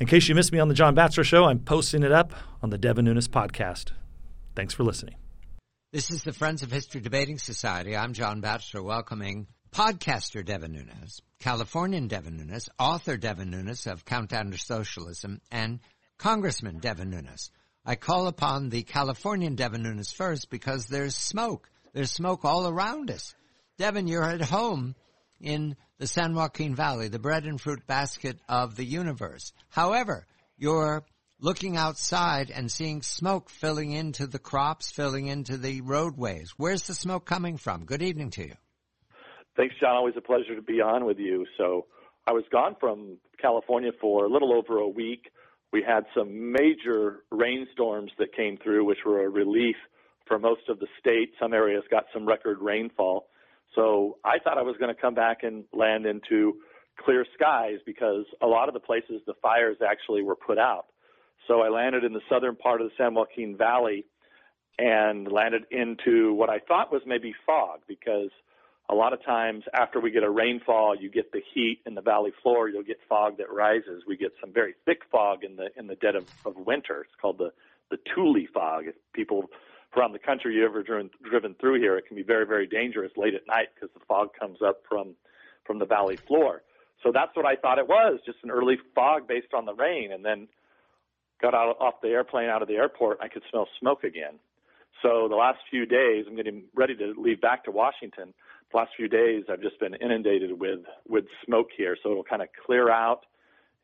In case you missed me on the John Batchelor Show, I'm posting it up on the Devin Nunes podcast. Thanks for listening. This is the Friends of History Debating Society. I'm John Batchelor, welcoming podcaster Devin Nunes, Californian Devin Nunes, author Devin Nunes of Countdown to Socialism, and Congressman Devin Nunes. I call upon the Californian Devin Nunes first because there's smoke. There's smoke all around us. Devin, you're at home in the San Joaquin Valley, the bread and fruit basket of the universe. However, you're looking outside and seeing smoke filling into the crops, filling into the roadways. Where's the smoke coming from? Good evening to you. Thanks, John. Always a pleasure to be on with you. So, I was gone from California for a little over a week. We had some major rainstorms that came through, which were a relief for most of the state. Some areas got some record rainfall. So I thought I was going to come back and land into clear skies because a lot of the places the fires actually were put out. So I landed in the southern part of the San Joaquin Valley and landed into what I thought was maybe fog because a lot of times after we get a rainfall, you get the heat in the valley floor, you'll get fog that rises. We get some very thick fog in the in the dead of, of winter. It's called the the Tule fog. If people around the country you ever driven, driven through here, it can be very, very dangerous late at night because the fog comes up from from the valley floor. So that's what I thought it was, just an early fog based on the rain. And then got out off the airplane out of the airport, I could smell smoke again. So the last few days, I'm getting ready to leave back to Washington. The last few days, I've just been inundated with with smoke here. So it'll kind of clear out,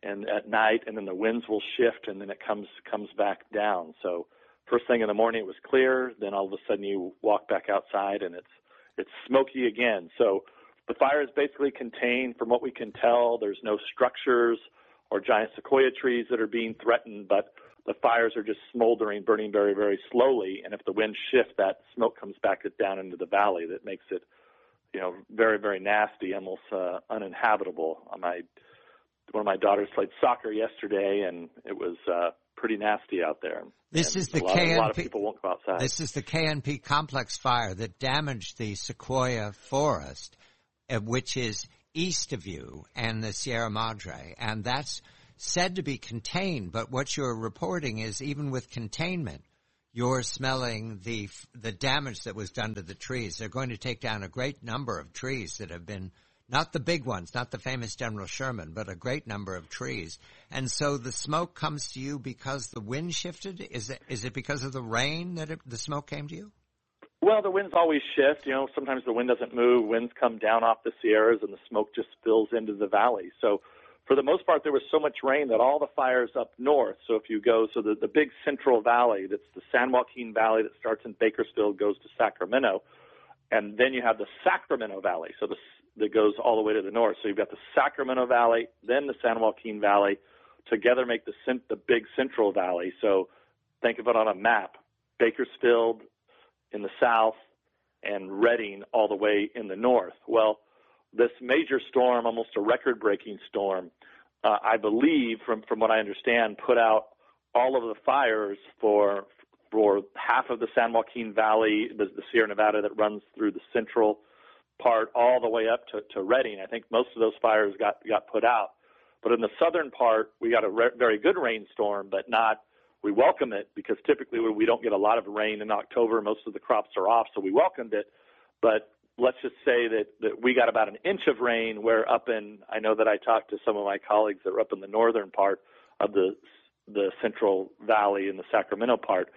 and at night, and then the winds will shift, and then it comes comes back down. So first thing in the morning it was clear, then all of a sudden you walk back outside and it's it's smoky again. So the fire is basically contained from what we can tell. There's no structures or giant sequoia trees that are being threatened, but the fires are just smoldering, burning very, very slowly. And if the wind shifts, that smoke comes back down into the valley. That makes it, you know, very, very nasty, almost uh, uninhabitable. My one of my daughters played soccer yesterday, and it was uh, pretty nasty out there. This and is the a lot, KNP. A lot of people won't go outside. This is the KNP complex fire that damaged the sequoia forest, uh, which is east of you and the Sierra Madre, and that's said to be contained. But what you're reporting is even with containment, you're smelling the the damage that was done to the trees. They're going to take down a great number of trees that have been not the big ones, not the famous General Sherman, but a great number of trees. And so the smoke comes to you because the wind shifted. Is it is it because of the rain that it, the smoke came to you? Well, the winds always shift. You know, sometimes the wind doesn't move. Winds come down off the Sierras, and the smoke just spills into the valley. So, for the most part, there was so much rain that all the fires up north. So, if you go, so the the big Central Valley, that's the San Joaquin Valley that starts in Bakersfield, goes to Sacramento, and then you have the Sacramento Valley. So the that goes all the way to the north. So you've got the Sacramento Valley, then the San Joaquin Valley, together make the the big Central Valley. So think of it on a map: Bakersfield in the south and Redding all the way in the north. Well, this major storm, almost a record-breaking storm, uh, I believe, from from what I understand, put out all of the fires for for half of the San Joaquin Valley, the, the Sierra Nevada that runs through the central part all the way up to, to Redding. I think most of those fires got, got put out. But in the southern part, we got a re- very good rainstorm, but not, we welcome it because typically we don't get a lot of rain in October. Most of the crops are off, so we welcomed it. But let's just say that, that we got about an inch of rain where up in, I know that I talked to some of my colleagues that were up in the northern part of the, the central valley and the Sacramento part.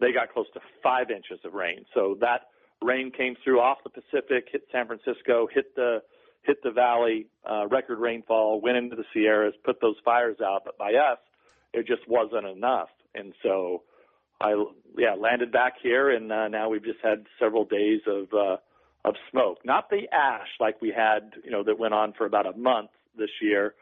They got close to five inches of rain. So that rain came through off the Pacific, hit San Francisco, hit the hit the valley, uh, record rainfall, went into the Sierras, put those fires out. But by us, it just wasn't enough, and so I yeah landed back here, and uh, now we've just had several days of uh, of smoke. Not the ash like we had, you know, that went on for about a month this year.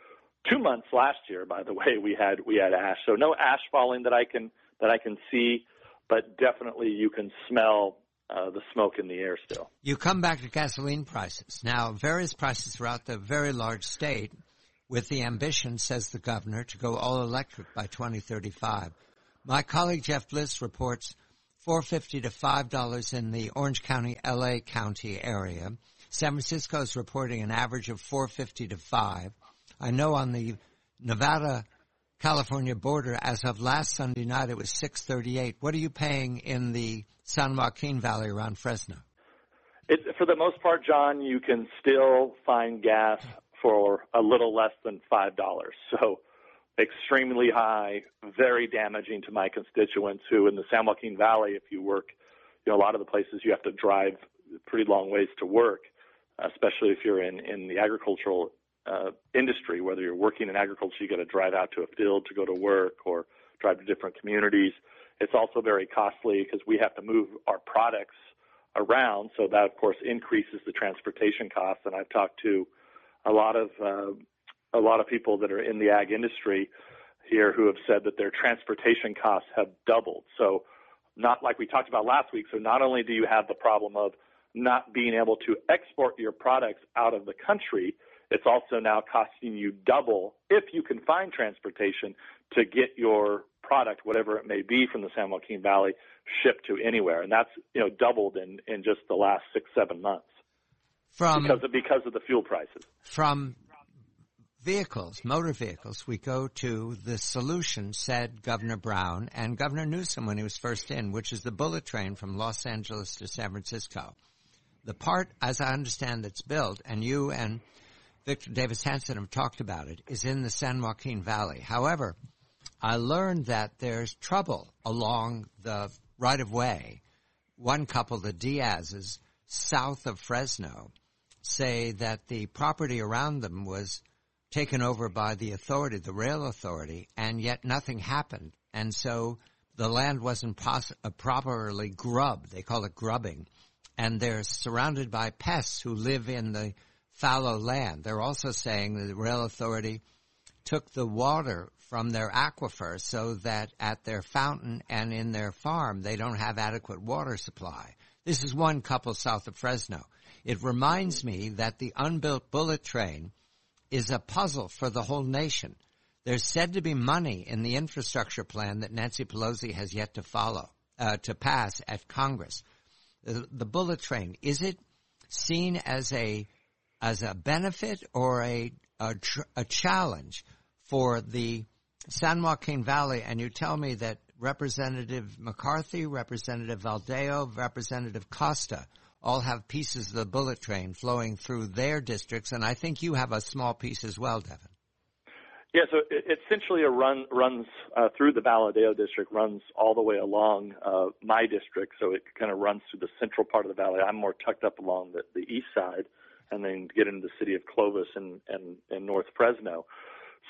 Two months last year, by the way, we had we had ash. So no ash falling that I can that I can see, but definitely you can smell uh, the smoke in the air still. You come back to gasoline prices. Now, various prices throughout the very large state with the ambition, says the governor, to go all electric by 2035. My colleague Jeff Bliss reports 450 to $5 in the Orange County, LA County area. San Francisco is reporting an average of 450 to 5. I know on the Nevada California border. As of last Sunday night, it was 638. What are you paying in the San Joaquin Valley around Fresno? It, for the most part, John, you can still find gas for a little less than $5. So extremely high, very damaging to my constituents who in the San Joaquin Valley, if you work, you know, a lot of the places you have to drive pretty long ways to work, especially if you're in, in the agricultural uh, industry, whether you're working in agriculture, you got to drive out to a field to go to work or drive to different communities. It's also very costly because we have to move our products around. So that, of course, increases the transportation costs. And I've talked to a lot of uh, a lot of people that are in the ag industry here who have said that their transportation costs have doubled. So not like we talked about last week. So not only do you have the problem of not being able to export your products out of the country, it's also now costing you double if you can find transportation to get your product, whatever it may be, from the San Joaquin Valley shipped to anywhere, and that's you know doubled in in just the last six seven months. From because of because of the fuel prices. From vehicles, motor vehicles, we go to the solution, said Governor Brown and Governor Newsom when he was first in, which is the bullet train from Los Angeles to San Francisco. The part, as I understand, that's built, and you and Victor Davis Hanson have talked about it, is in the San Joaquin Valley. However, I learned that there's trouble along the right of way. One couple, the Diaz's, south of Fresno, say that the property around them was taken over by the authority, the rail authority, and yet nothing happened. And so the land wasn't pos- uh, properly grubbed. They call it grubbing. And they're surrounded by pests who live in the fallow land. They're also saying that the rail authority took the water from their aquifer so that at their fountain and in their farm they don't have adequate water supply. This is one couple south of Fresno. It reminds me that the unbuilt bullet train is a puzzle for the whole nation. There's said to be money in the infrastructure plan that Nancy Pelosi has yet to follow, uh, to pass at Congress. The, the bullet train, is it seen as a as a benefit or a, a, tr- a challenge for the San Joaquin Valley, and you tell me that Representative McCarthy, Representative Valadao, Representative Costa all have pieces of the bullet train flowing through their districts, and I think you have a small piece as well, Devin. Yeah, so it, essentially a run runs uh, through the Valadao district, runs all the way along uh, my district, so it kind of runs through the central part of the valley. I'm more tucked up along the, the east side, and then get into the city of Clovis and, and, and North Fresno.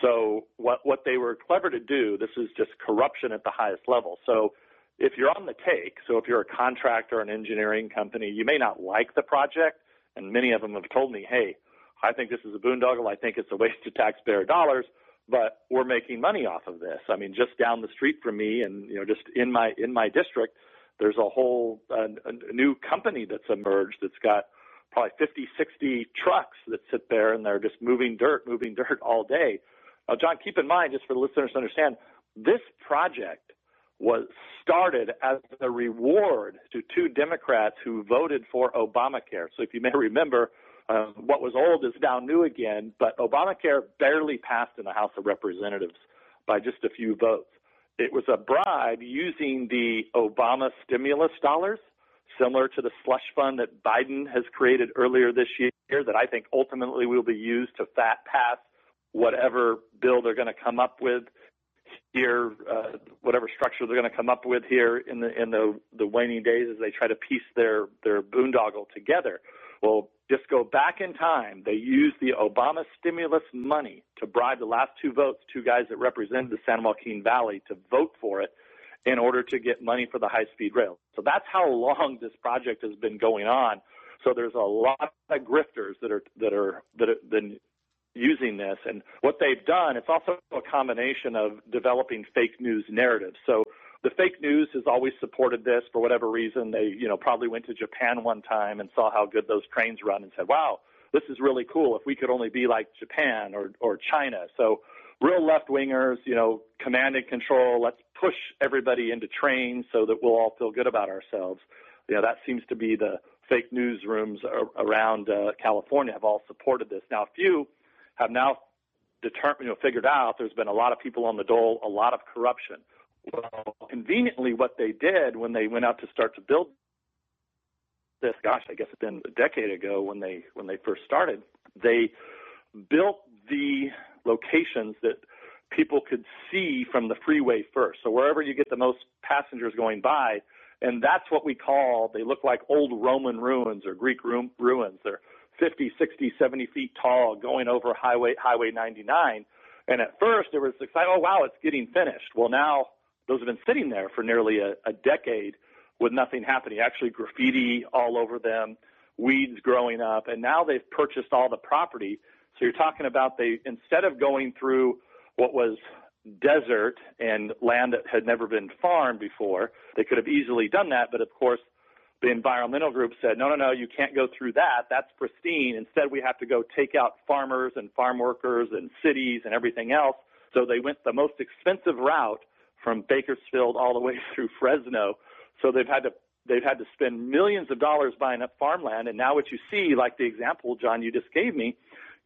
So what what they were clever to do, this is just corruption at the highest level. So if you're on the take, so if you're a contractor, an engineering company, you may not like the project, and many of them have told me, hey, I think this is a boondoggle. I think it's a waste of taxpayer dollars, but we're making money off of this. I mean, just down the street from me, and you know, just in my in my district, there's a whole uh, a new company that's emerged that's got probably 50, 60 trucks that sit there and they're just moving dirt, moving dirt all day. Now, John, keep in mind, just for the listeners to understand, this project was started as a reward to two Democrats who voted for Obamacare. So if you may remember, uh, what was old is now new again, but Obamacare barely passed in the House of Representatives by just a few votes. It was a bribe using the Obama stimulus dollars similar to the slush fund that Biden has created earlier this year that I think ultimately will be used to fat pass whatever bill they're going to come up with here, uh, whatever structure they're going to come up with here in the in the the waning days as they try to piece their their boondoggle together. Well, just go back in time. They used the Obama stimulus money to bribe the last two votes, two guys that represented the San Joaquin Valley, to vote for it in order to get money for the high speed rail. So that's how long this project has been going on. So there's a lot of grifters that are that are that have been using this. And what they've done it's also a combination of developing fake news narratives. So the fake news has always supported this. For whatever reason they you know probably went to japan one time and saw how good those trains run and said wow this is really cool. If we could only be like japan or or china. So real left wingers, you know, command and control. Let's push everybody into trains so that we'll all feel good about ourselves. You know, that seems to be the fake newsrooms around uh, California have all supported this. Now, a few have now determined, you know, figured out there's been a lot of people on the dole, a lot of corruption. Well, conveniently, what they did when they went out to start to build this, gosh, I guess it's been a decade ago when they when they first started, they built the locations that people could see from the freeway first. So wherever you get the most passengers going by, and that's what we call, they look like old Roman ruins or Greek ruins. They're 50, 60, 70 feet tall going over highway, highway 99. And at first it was exciting. Oh, wow, it's getting finished. Well, now those have been sitting there for nearly a, a decade with nothing happening. Actually graffiti all over them, weeds growing up. And now they've purchased all the property. So you're talking about they, instead of going through what was desert and land that had never been farmed before. They could have easily done that, but of course, the environmental group said, no, no, no, you can't go through that. That's pristine. Instead, we have to go take out farmers and farm workers and cities and everything else. So they went the most expensive route from Bakersfield all the way through Fresno. So they've had to they've had to spend millions of dollars buying up farmland. And now what you see, like the example John you just gave me,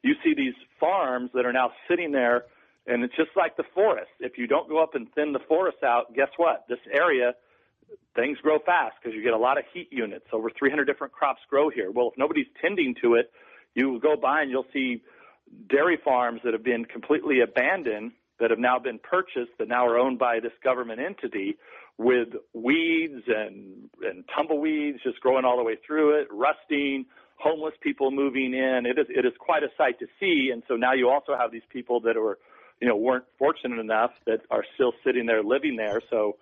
you see these farms that are now sitting there and it's just like the forest. If you don't go up and thin the forest out, guess what? This area, things grow fast because you get a lot of heat units. Over 300 different crops grow here. Well, if nobody's tending to it, you go by and you'll see dairy farms that have been completely abandoned that have now been purchased that now are owned by this government entity with weeds and and tumbleweeds just growing all the way through it, rusting, homeless people moving in. It is it is quite a sight to see. And so now you also have these people that are you know, weren't fortunate enough that are still sitting there living there. So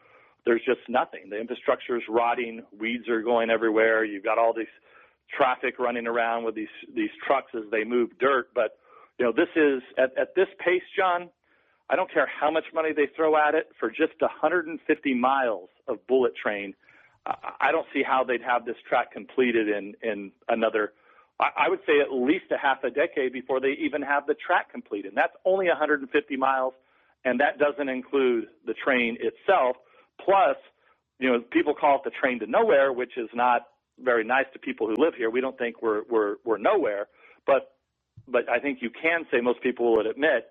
there's just nothing. The infrastructure is rotting. Weeds are going everywhere. You've got all these traffic running around with these these trucks as they move dirt. But you know, this is at, at this pace, John. I don't care how much money they throw at it for just 150 miles of bullet train. I don't see how they'd have this track completed in in another I would say at least a half a decade before they even have the track completed. And that's only 150 miles, and that doesn't include the train itself. Plus, you know, people call it the train to nowhere, which is not very nice to people who live here. We don't think we're we're we're nowhere, but but I think you can say most people would admit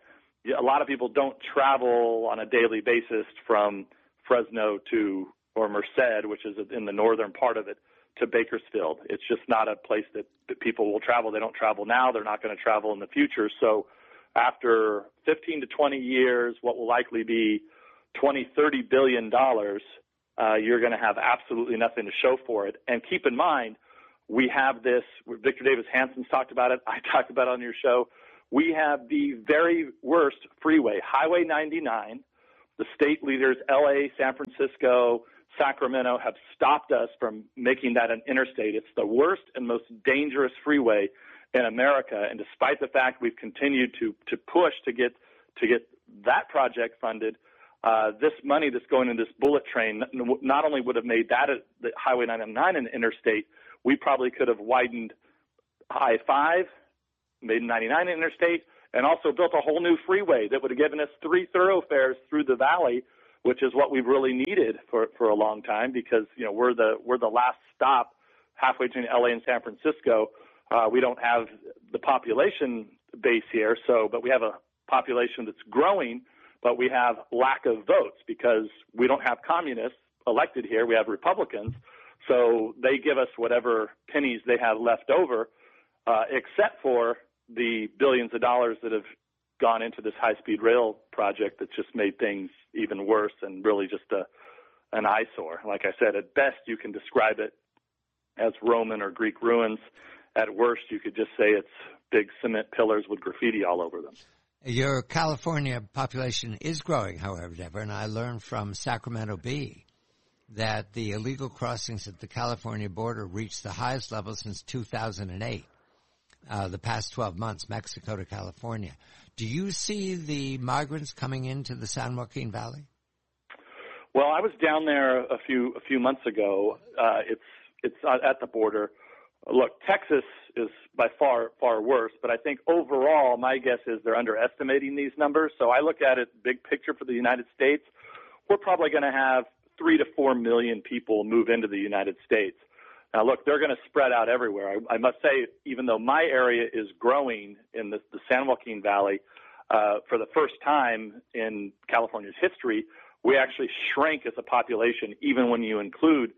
a lot of people don't travel on a daily basis from Fresno to or Merced, which is in the northern part of it, to Bakersfield. It's just not a place that, that people will travel. They don't travel now. They're not going to travel in the future. So after 15 to 20 years, what will likely be 20, 30 billion dollars, uh, you're going to have absolutely nothing to show for it. And keep in mind, we have this. Victor Davis Hanson's talked about it. I talked about it on your show. We have the very worst freeway, Highway 99. The state leaders, LA, San Francisco, Sacramento have stopped us from making that an interstate. It's the worst and most dangerous freeway in America. And despite the fact we've continued to to push to get to get that project funded, uh, this money that's going in this bullet train not only would have made that a, the Highway 99 an interstate, we probably could have widened I-5, made 99 an interstate, and also built a whole new freeway that would have given us three thoroughfares through the valley which is what we've really needed for for a long time because you know we're the we're the last stop halfway between LA and San Francisco. Uh, we don't have the population base here, so but we have a population that's growing, but we have lack of votes because we don't have communists elected here. We have Republicans, so they give us whatever pennies they have left over, uh, except for the billions of dollars that have gone into this high speed rail project that's just made things even worse and really just a an eyesore. Like I said, at best you can describe it as Roman or Greek ruins. At worst, you could just say it's big cement pillars with graffiti all over them. Your California population is growing, however, Deborah, and I learned from Sacramento Bee that the illegal crossings at the California border reached the highest level since 2008, uh, the past 12 months, Mexico to California. Do you see the migrants coming into the San Joaquin Valley? Well, I was down there a few a few months ago. Uh, it's it's at the border. Look, Texas is by far far worse, but I think overall, my guess is they're underestimating these numbers. So I look at it big picture for the United States. We're probably going to have three to four million people move into the United States. Now, look, they're going to spread out everywhere. I, I must say, even though my area is growing in the, the San Joaquin Valley, uh, for the first time in California's history, we actually shrank as a population, even when you include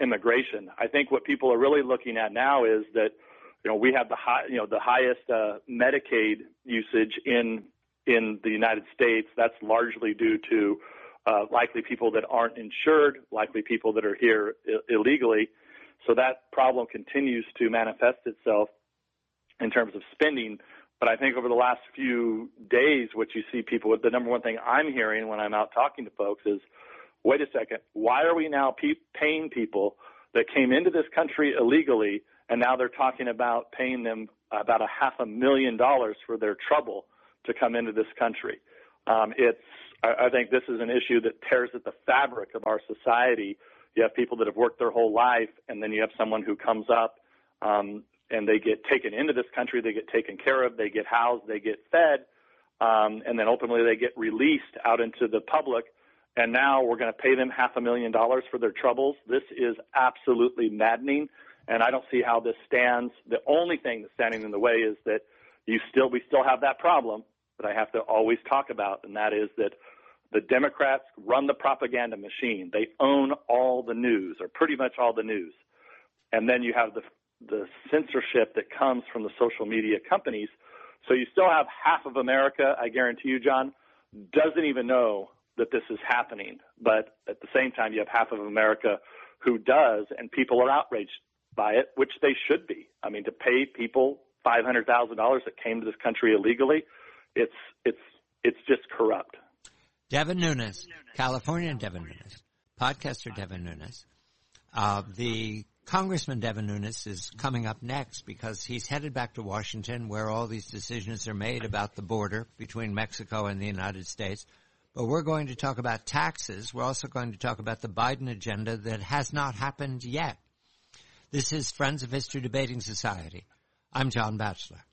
immigration. I think what people are really looking at now is that you know we have the high, you know the highest uh, Medicaid usage in in the United States. That's largely due to uh, likely people that aren't insured, likely people that are here I- illegally. So that problem continues to manifest itself in terms of spending. But I think over the last few days, what you see people, with the number one thing I'm hearing when I'm out talking to folks is, wait a second, why are we now pe- paying people that came into this country illegally and now they're talking about paying them about a half a million dollars for their trouble to come into this country? Um, it's, I, I think this is an issue that tears at the fabric of our society. You have people that have worked their whole life, and then you have someone who comes up um, and they get taken into this country, they get taken care of, they get housed, they get fed, um, and then ultimately they get released out into the public. And now we're going to pay them half a million dollars for their troubles. This is absolutely maddening, and I don't see how this stands. The only thing that's standing in the way is that you still we still have that problem that I have to always talk about, and that is that the Democrats run the propaganda machine. They own all the news, or pretty much all the news. And then you have the the censorship that comes from the social media companies. So you still have half of America, I guarantee you, John, doesn't even know that this is happening. But at the same time, you have half of America who does, and people are outraged by it, which they should be. I mean, to pay people five hundred thousand dollars that came to this country illegally, it's it's it's just corrupt. Devin Nunes, California Devin Nunes, podcaster Devin Nunes. Uh, the Congressman Devin Nunes is coming up next because he's headed back to Washington where all these decisions are made about the border between Mexico and the United States. But we're going to talk about taxes. We're also going to talk about the Biden agenda that has not happened yet. This is Friends of History Debating Society. I'm John Batchelor.